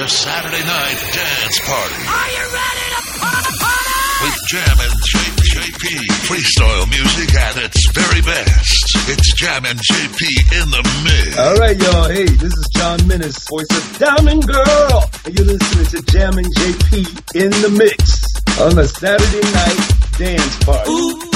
the Saturday Night Dance Party. Are you ready to party? With Jammin J- JP. Freestyle music at its very best. It's Jammin JP in the mix. All right, y'all. Hey, this is John Minnis, voice of Diamond Girl. And you're listening to Jammin JP in the mix on the Saturday night dance party. Oh. Ooh,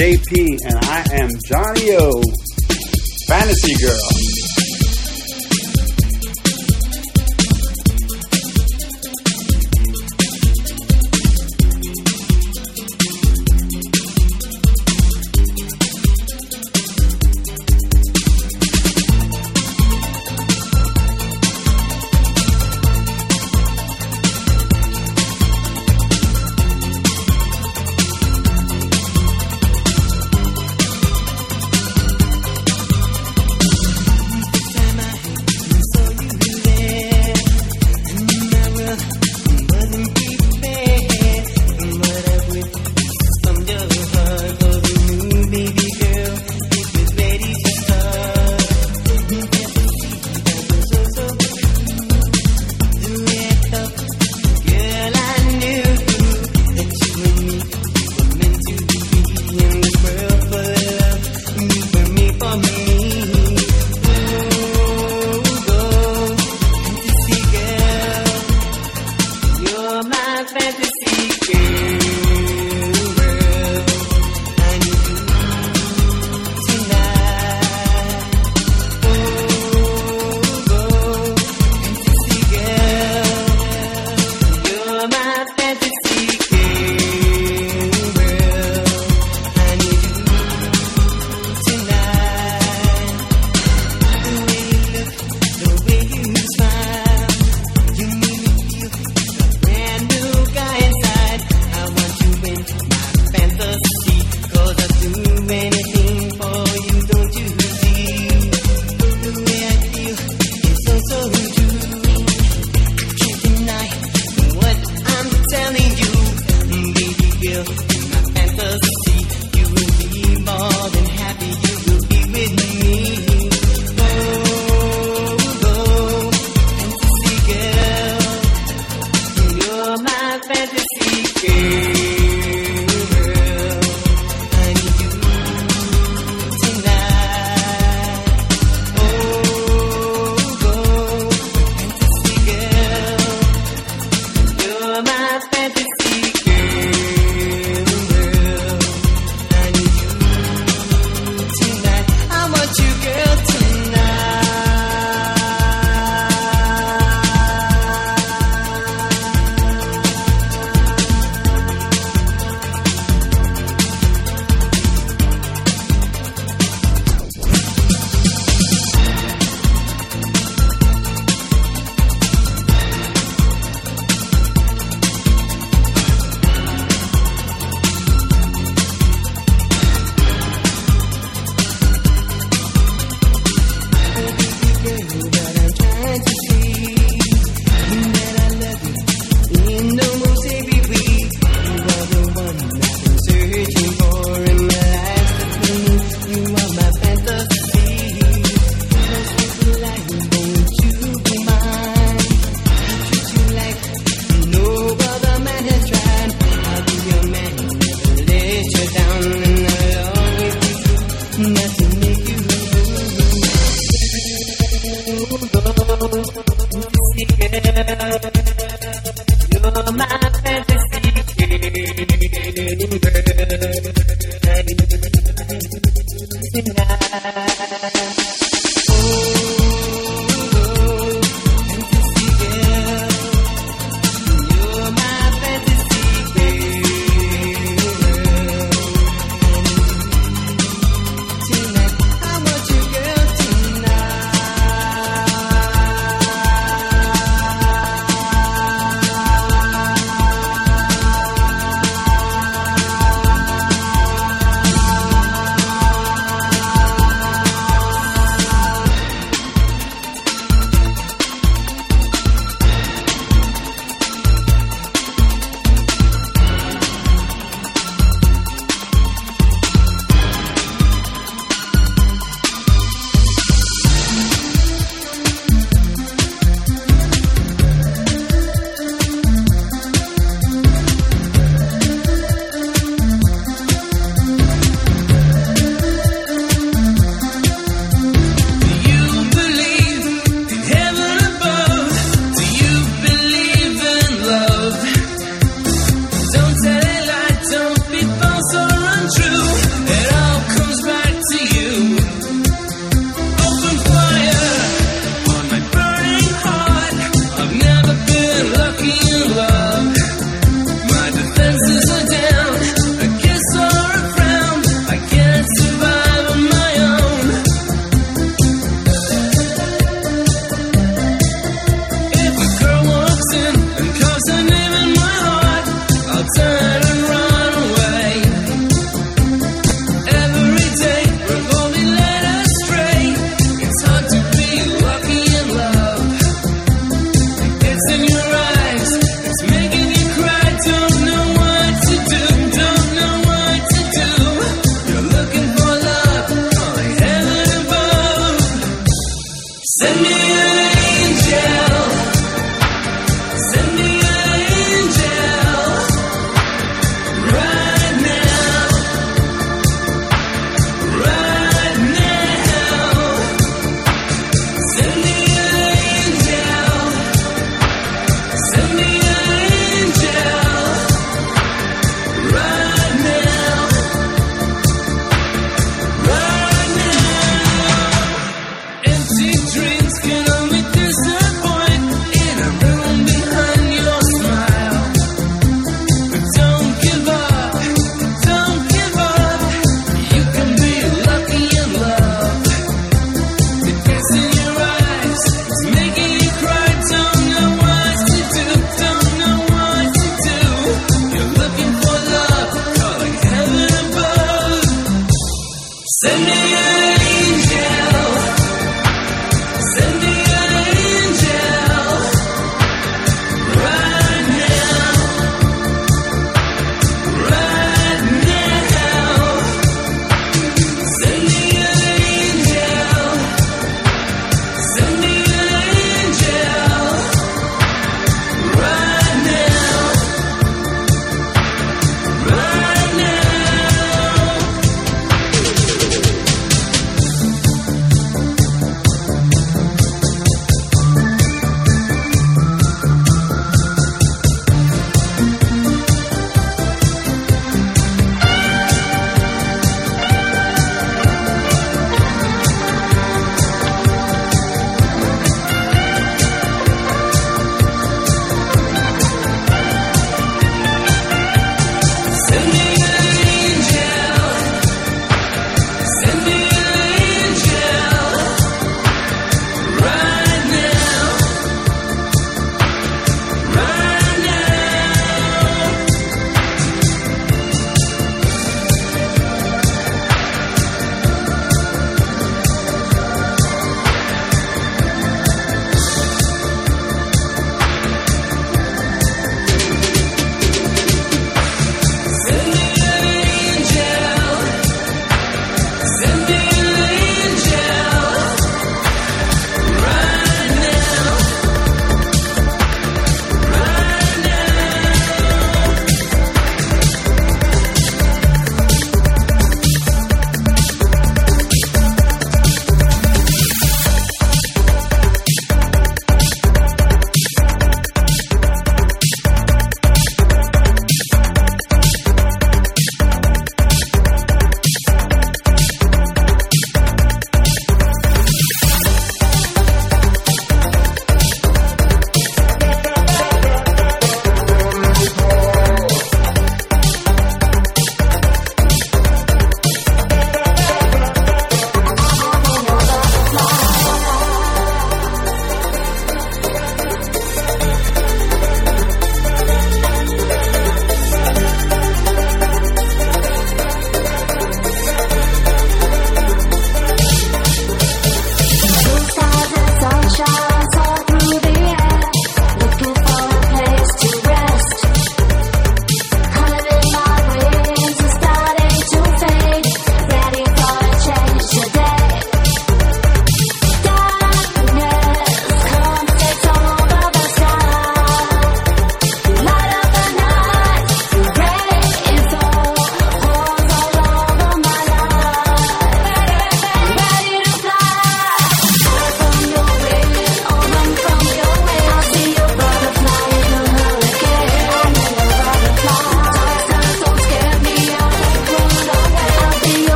JP, and I am Johnny O, Fantasy Girl.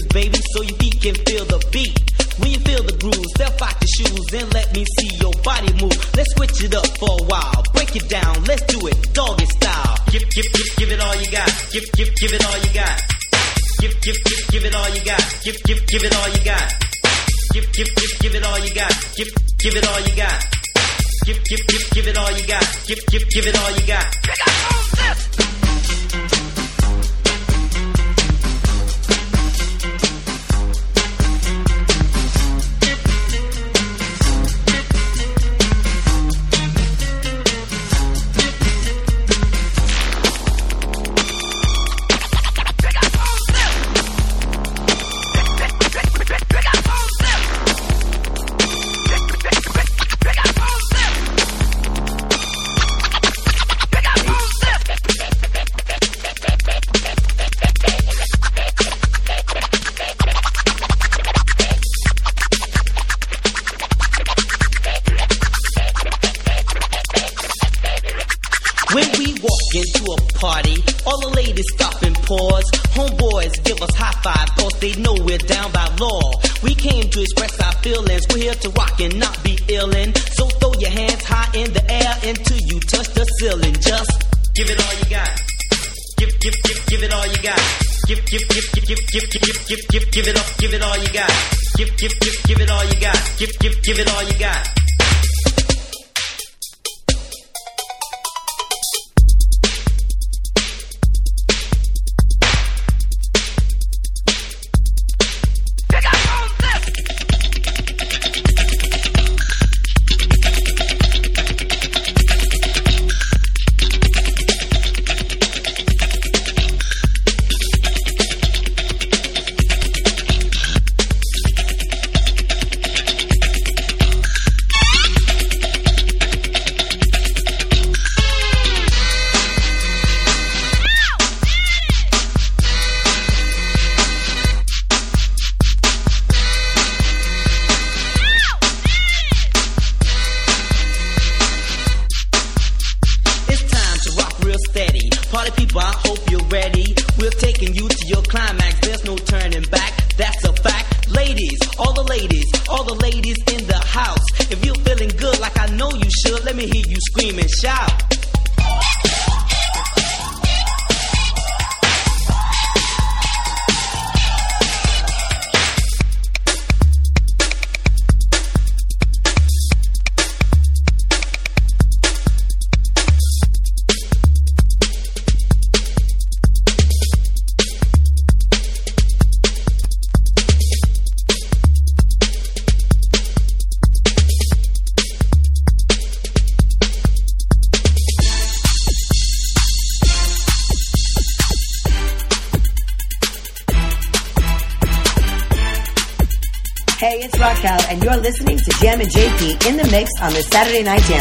Speakers, baby, so your feet can feel the beat. When you feel the groove, step out your shoes and let me see your body move. Let's switch it up for a while. Break it down, let's do it doggy style. Give, give, give, give it all you got. Give, give, give it all you got. Give, give, give, give it all you got. Give, give, give it all you got. Give, give, give, give it all you got. Give, give it all you got. Give, give, give, give it all you got. Give, give, give it all you got. Five, cause they know we're down by law. We came to express our feelings, we're here to rock and not be illin'. So throw your hands high in the air until you touch the ceiling. Just give it all you got. Give, give, give, give it all you got. Give, give, give, give, give, give, give, give, give, give, give it up, give it all you got. Give, give, give, give it all you got. Give, give, give it all you got. On the Saturday Night Dance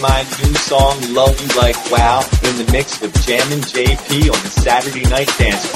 my new song Love You Like Wow in the mix with Jammin JP on the Saturday Night Dance.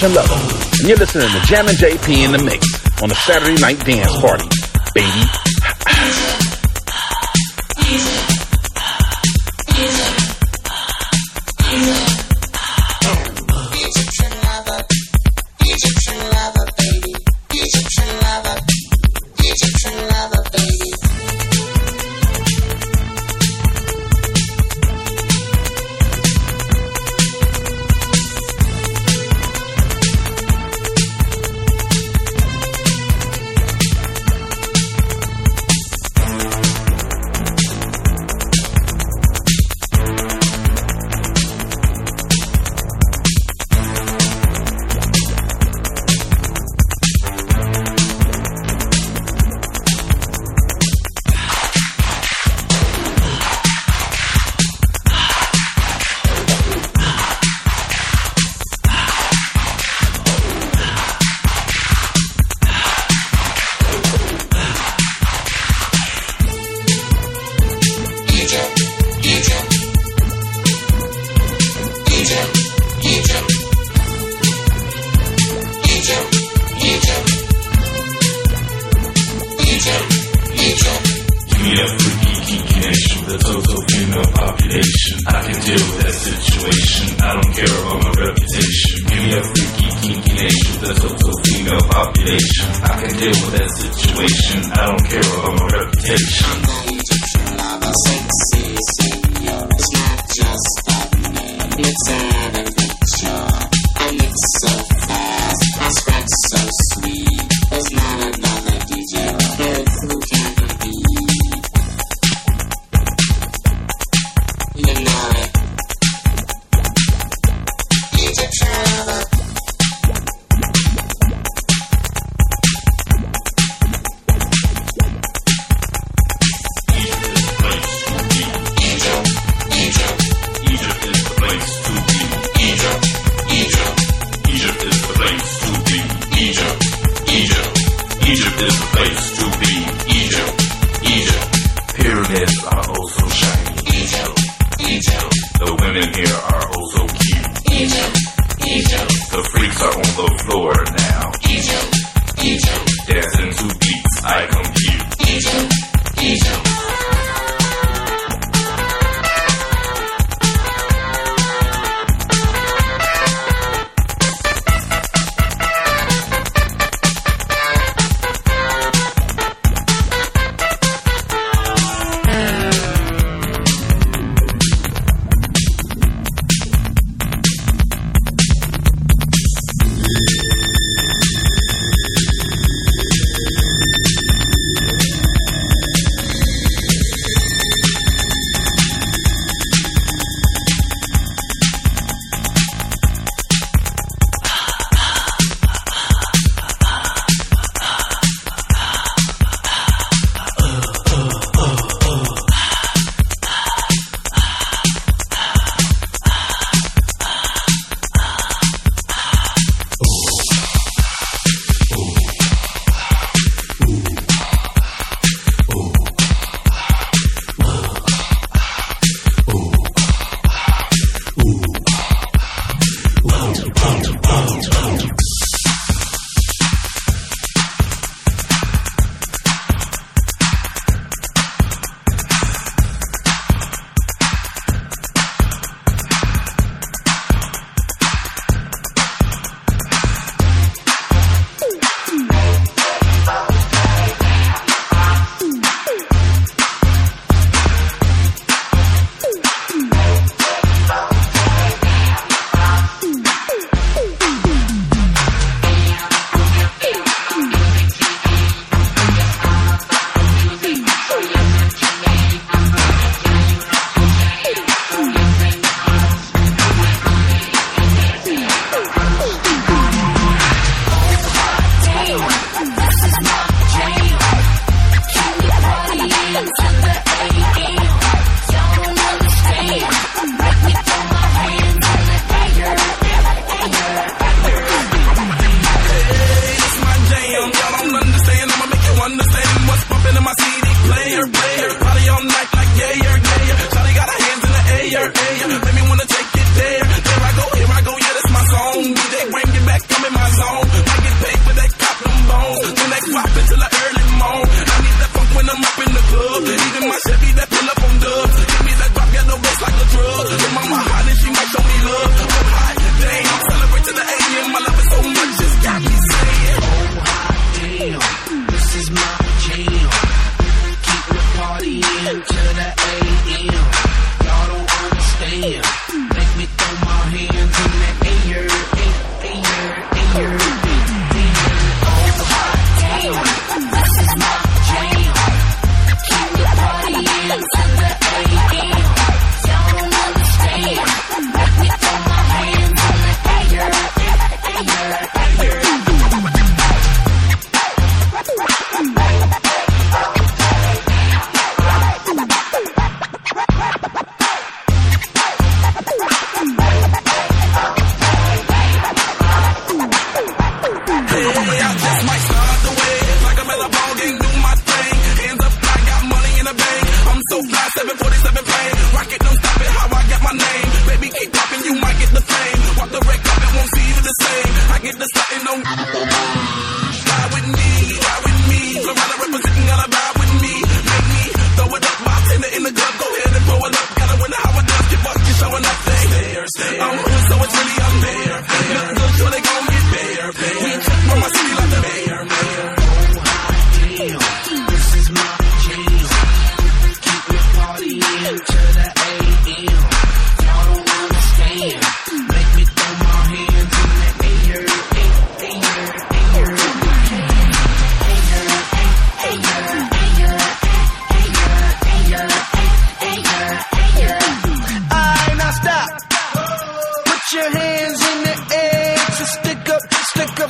subscription level. And you're listening to Jammin JP in the Mix on the Saturday Night Dance Party, baby.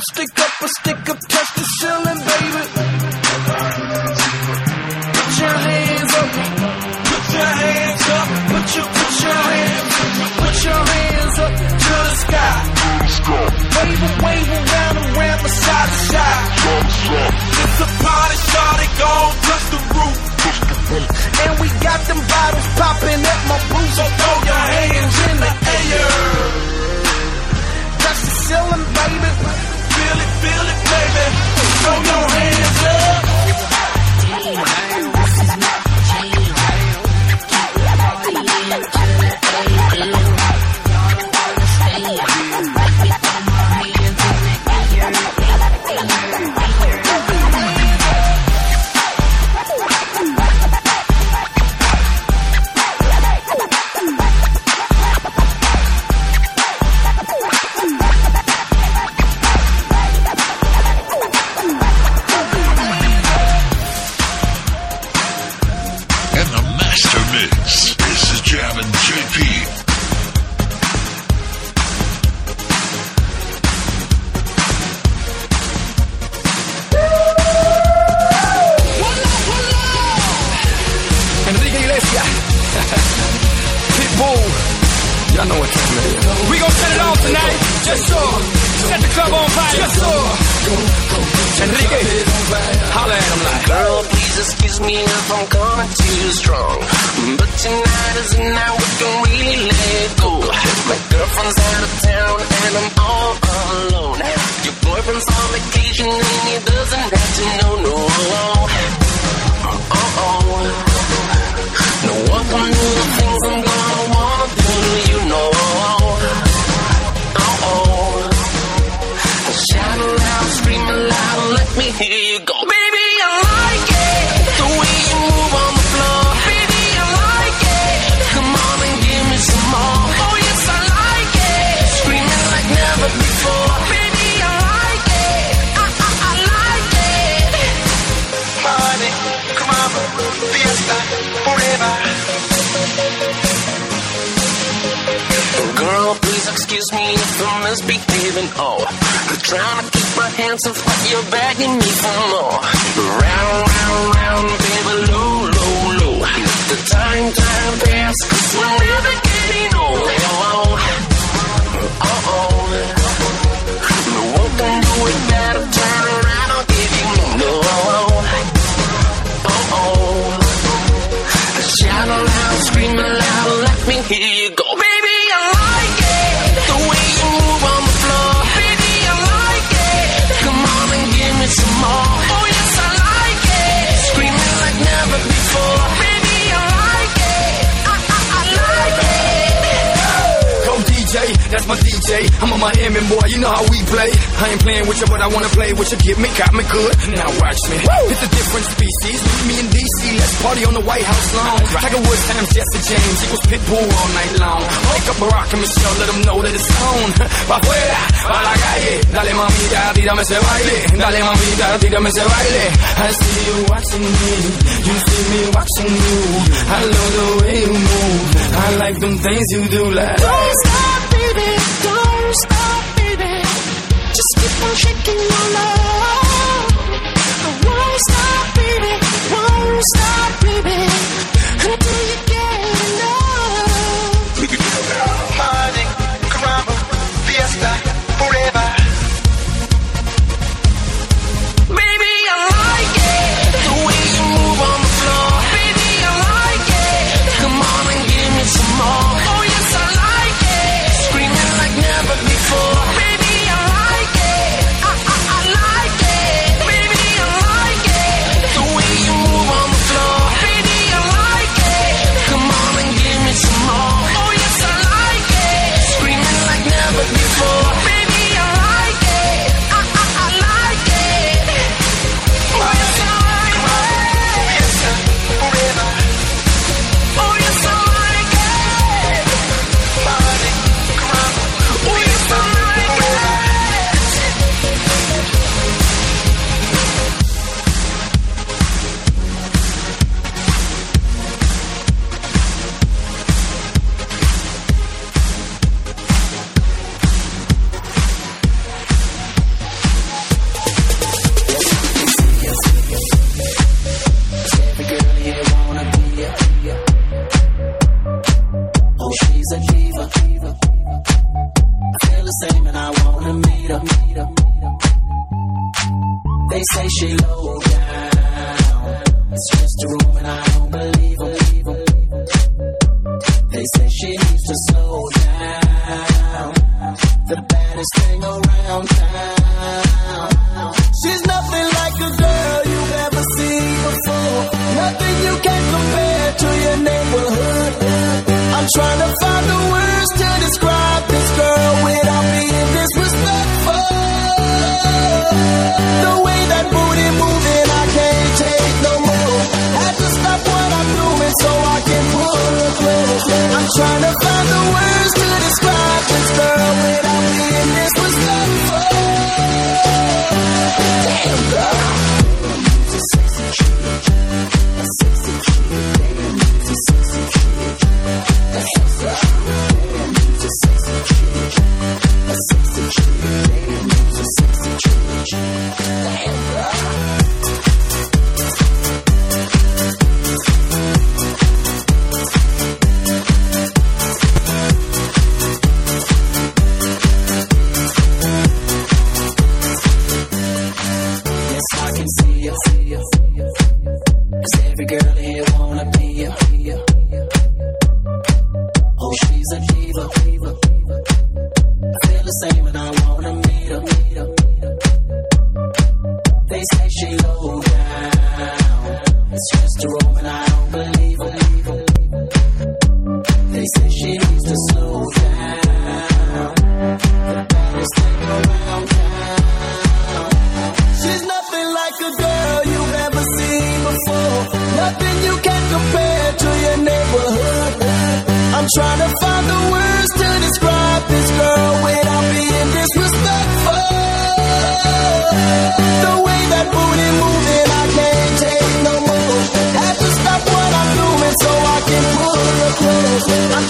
up, stick up, a stick up, touch the ceiling, baby. Put your hands up, put your hands up, put your put your hands, up, put your hands up to the sky. Wave and wave around and around the side to side. It's a party, started, go touch the roof. And we got them bottles popping at my booth, so throw your hands in the air. Touch the ceiling, baby. like them things you do like. Don't stop, baby. Don't stop, baby. Just keep on shaking your love. I won't stop, baby. Won't stop, baby. Until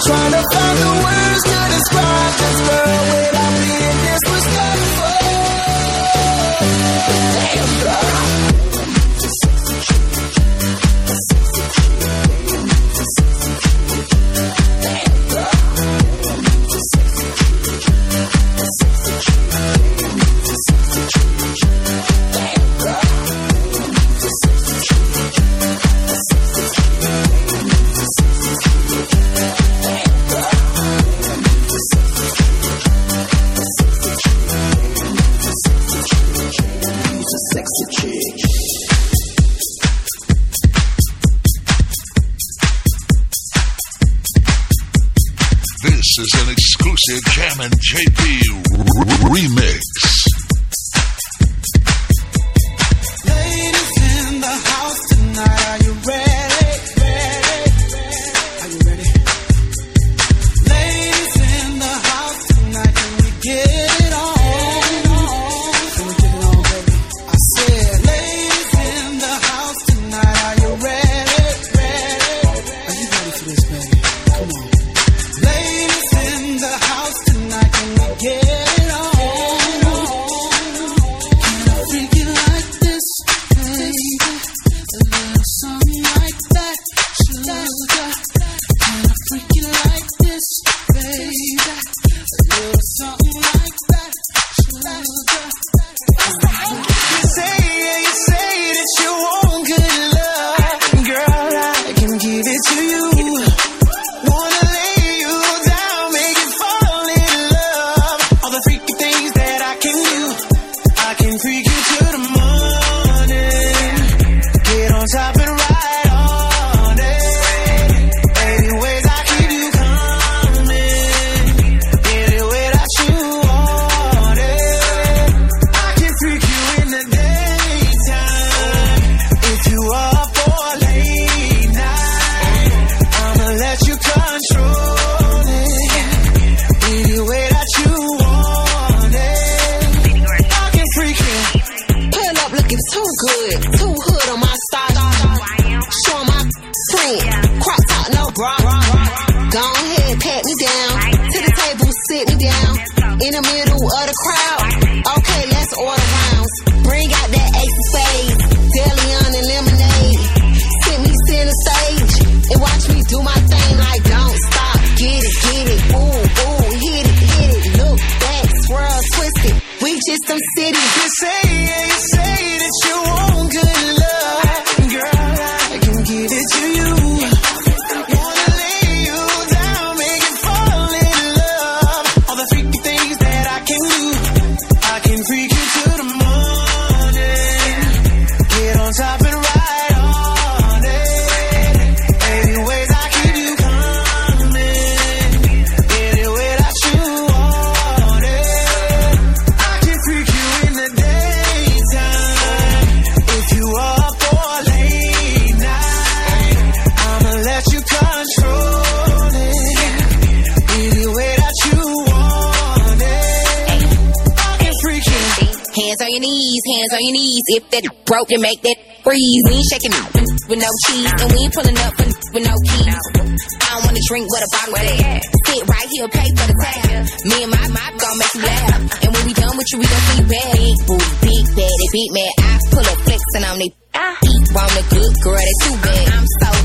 Trying to find the words to describe this Shaking with no cheese, and we ain't pulling up with no keys. I don't wanna drink with a bottle at. Sit right here, pay for the tab. Me and my mop gon' make you laugh. And when we done with you, we gon' see bad. Big booty, big baddie, big man. I pull up flexing on they ah. eat. Want a good girl, they too bad. I'm so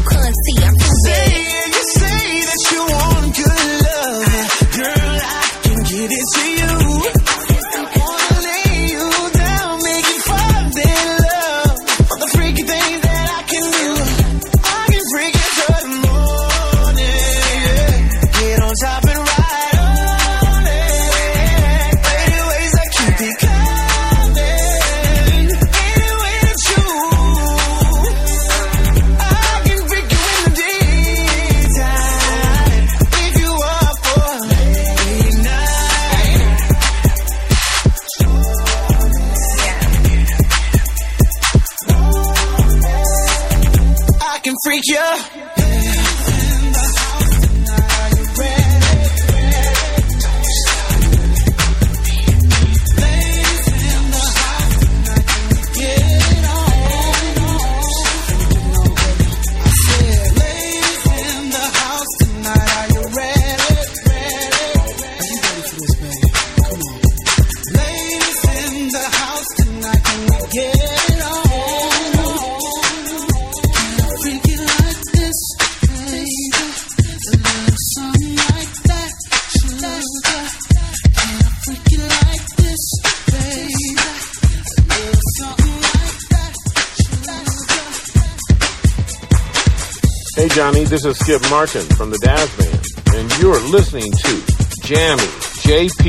this is Skip Martin from the Dazz Band, and you're listening to Jammin JP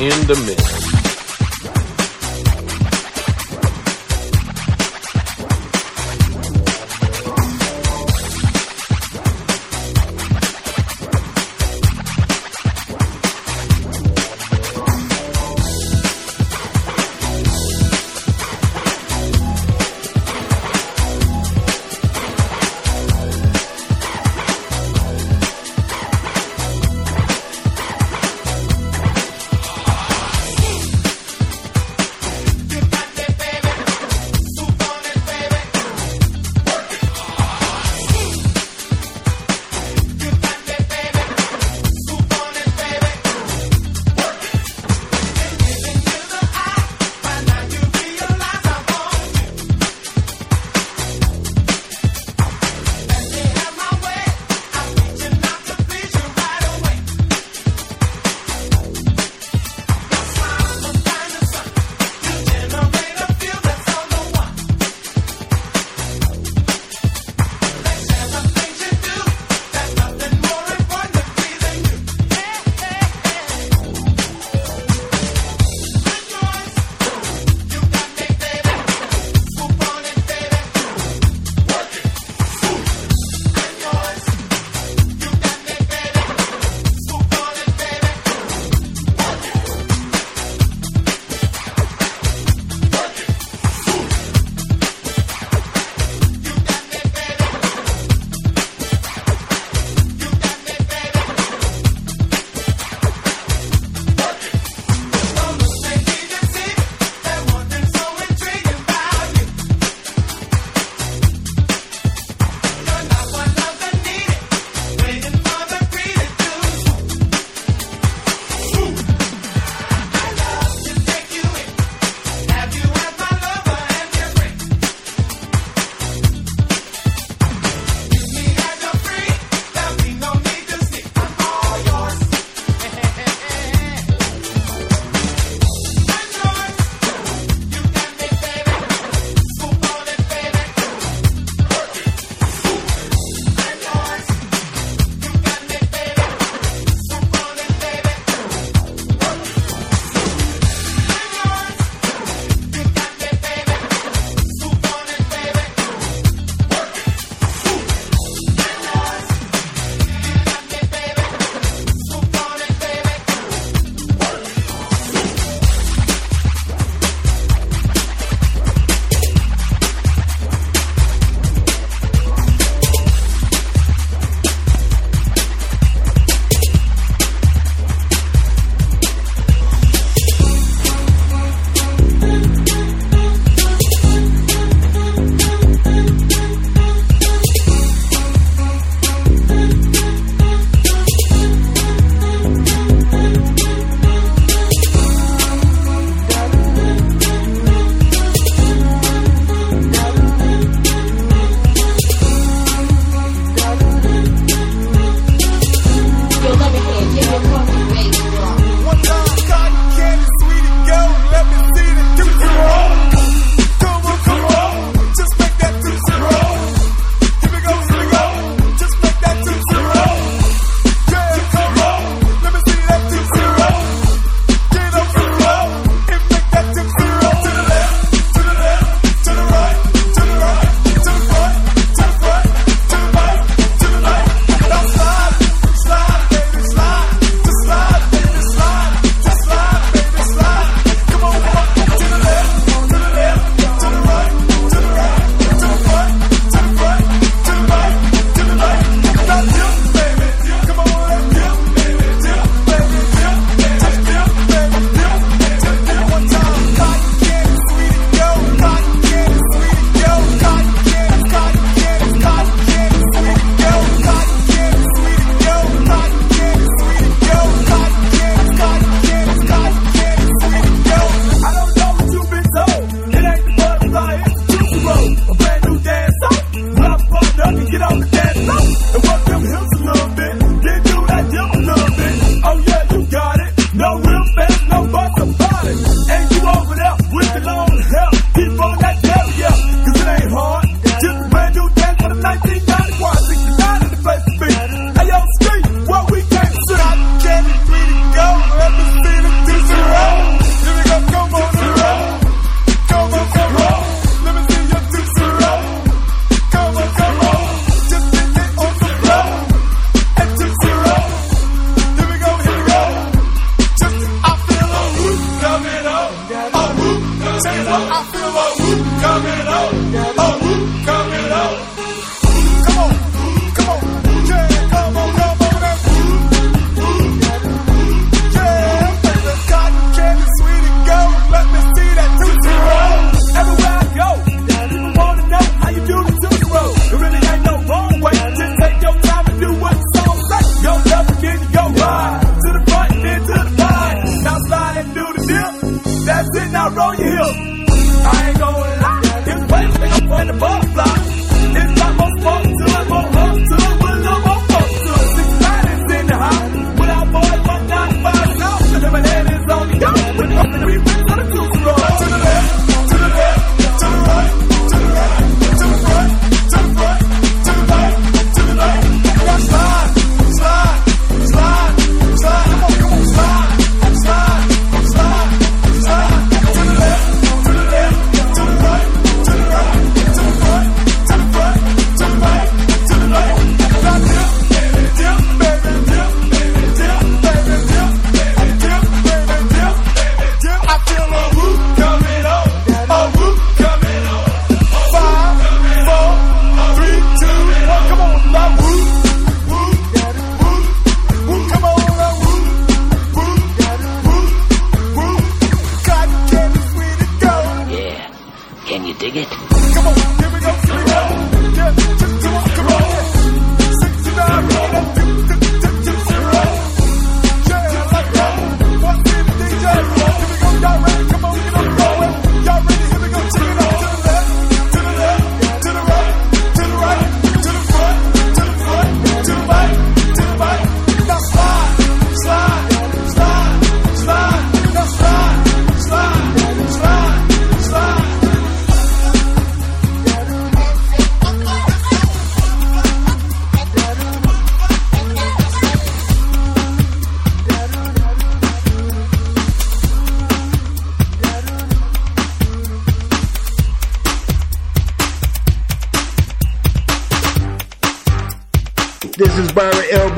in the mix.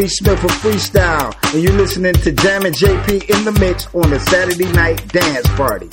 Smith for Freestyle, and you're listening to Jammin JP in the mix on the Saturday night dance party.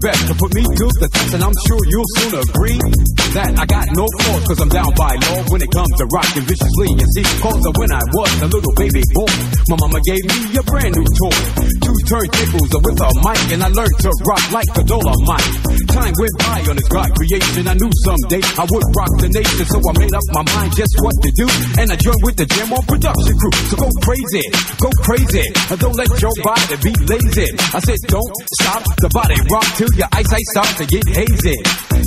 The best to put me to the test, and I'm sure you'll soon agree that I got no flaws, cause I'm down by law when it comes to rocking viciously. You see, cause of when I was a little baby boy, my mama gave me a brand new toy. Two turntables with a mic, and I learned to rock like a Dolomite. Time went by on this God creation. I knew someday I would rock the nation, so I made up my mind just what to do. And I joined with the Jam on production crew. So go crazy, go crazy. And don't let your body be lazy. I said, don't stop the body rock till your eyesight starts to get hazy.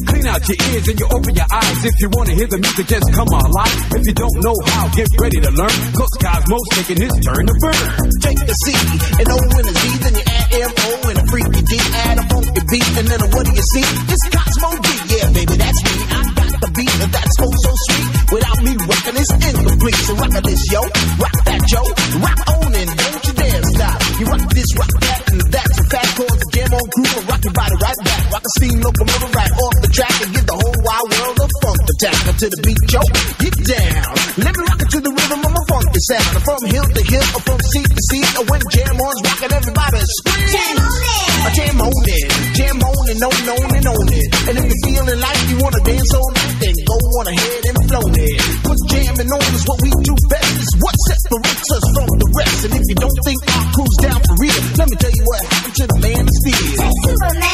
Clean out your ears and you open your eyes. If you want to hear the music, just come alive. If you don't know how, get ready to learn. Cause Cozmo's taking his turn to burn. Take the C and O and a Z, then you add M O and a freaky D, add a funky beat, and then a what do you see? It's Cozmo D, yeah, baby, that's me. I got the beat, and that's so so sweet. Without me rocking, it's incomplete. So rock this, yo, rock that, yo, rock on and don't you dare stop. You rock this, rock that, and that's a fat the jam on crew and rock your body right back. Rock a steam locomotive right off the track and give the whole wide world a funk attack. Until the beat, yo, get down. Let me sound. From hill to hill, or from seat to seat, or when jam on's rocking, everybody scream. Jam on it. Jam on it. Jam on it, on, on and on it. And if you're feeling like you wanna dance all night, then go on ahead and flow it. Cause jamming on is what we do best. It's what separates us from the rest. And if you don't think our crew's down for real, let me tell you what happened to the man of steel. Superman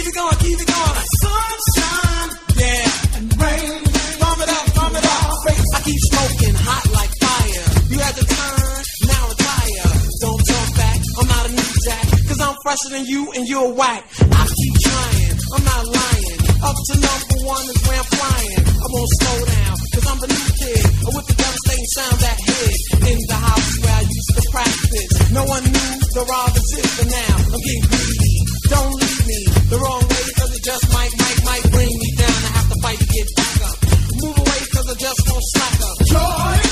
keep it going, keep it going. Sunshine, yeah, and rain. Bump it up, bump it up. I keep smoking hot like fire. You had to turn, now retire. Don't talk back, I'm not a new jack. Cause I'm fresher than you and you're whack. I keep trying, I'm not lying. Up to number one is where I'm flying. I won't slow down, cause I'm the new kid. I whip the devastating sound that hit in the house where I used to practice. No one knew the raw resist, now I'm getting greedy. Don't leave me. The wrong way because it just might, might, might bring me down. I have to fight to get back up. Move away because I just won't slack up. Joy!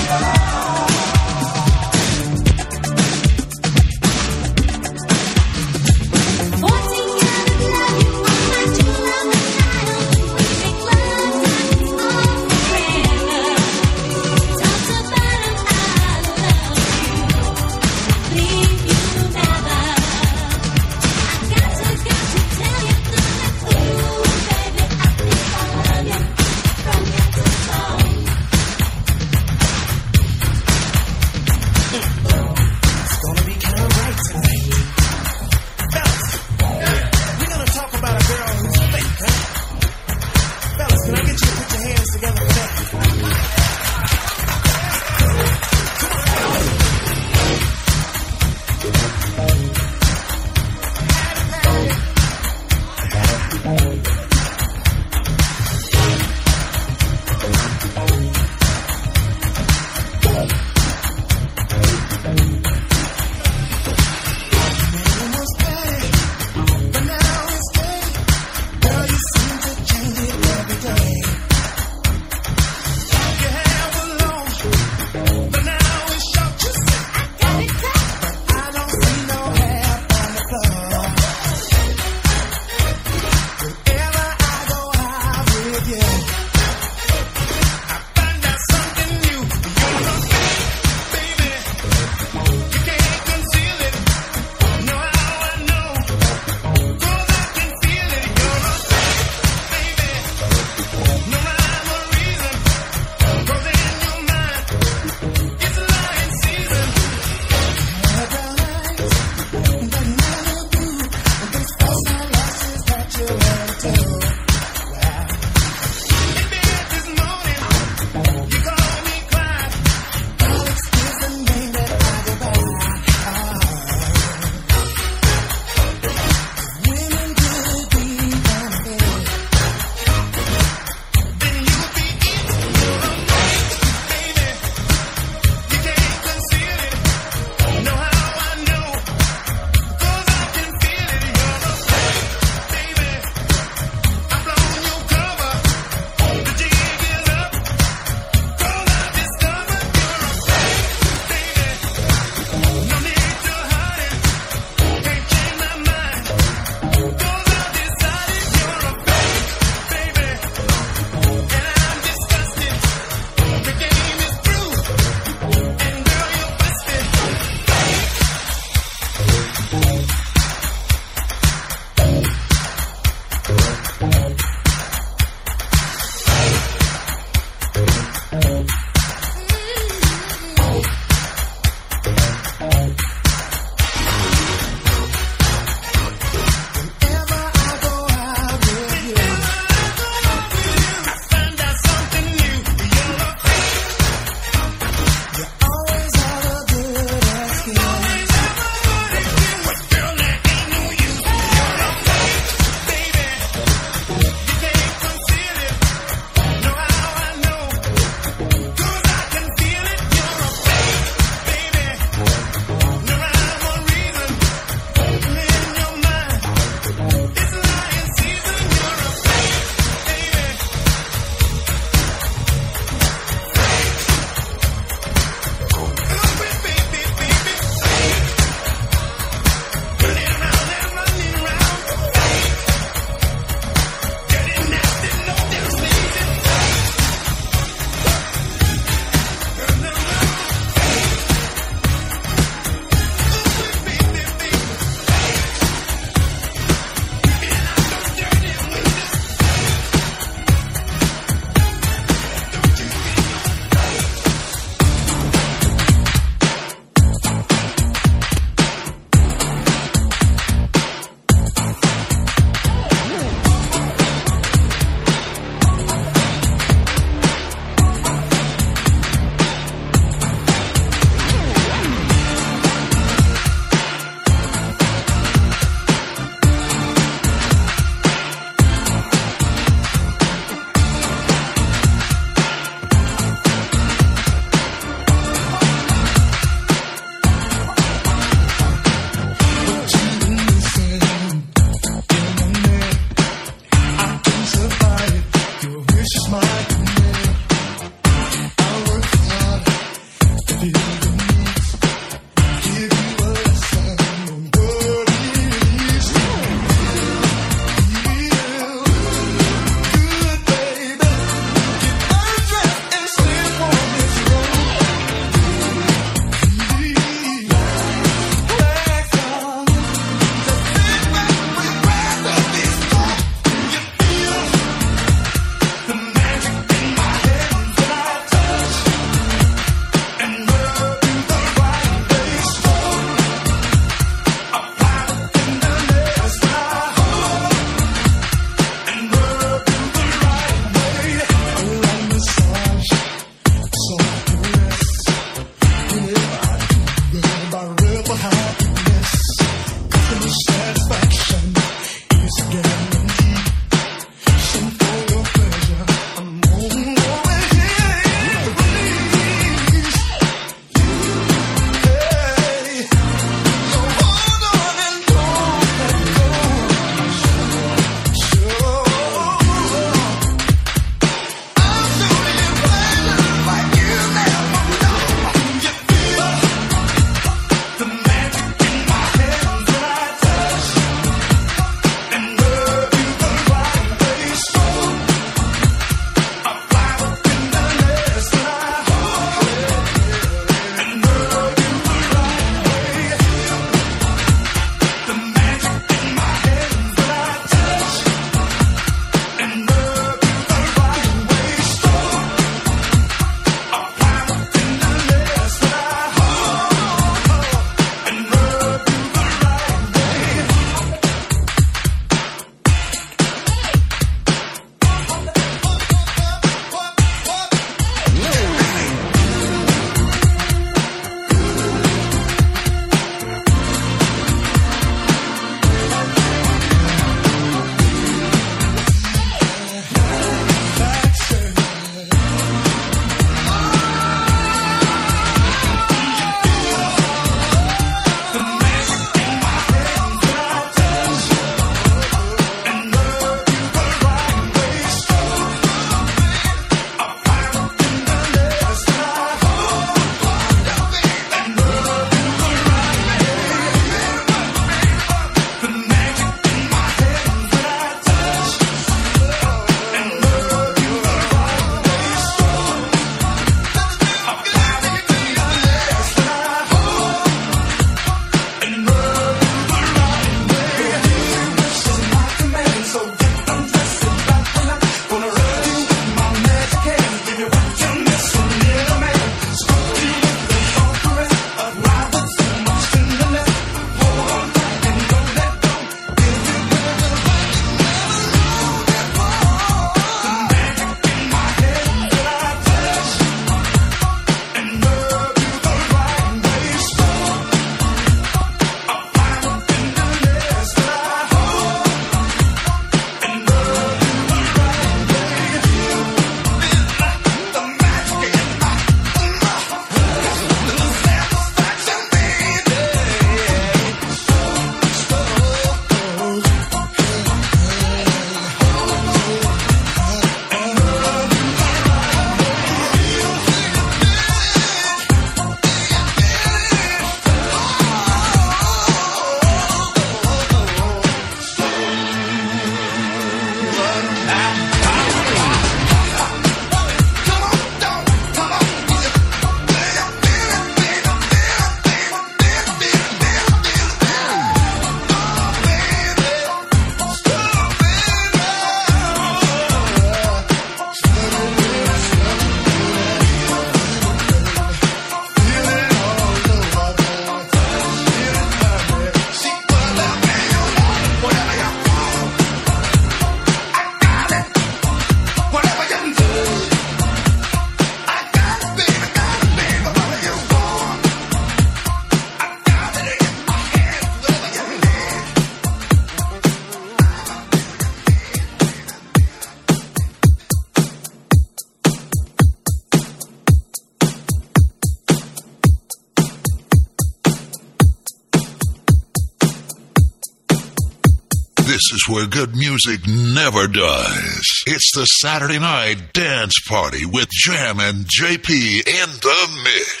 Is where good music never dies. It's the Saturday Night Dance Party with Jammin JP in the mix.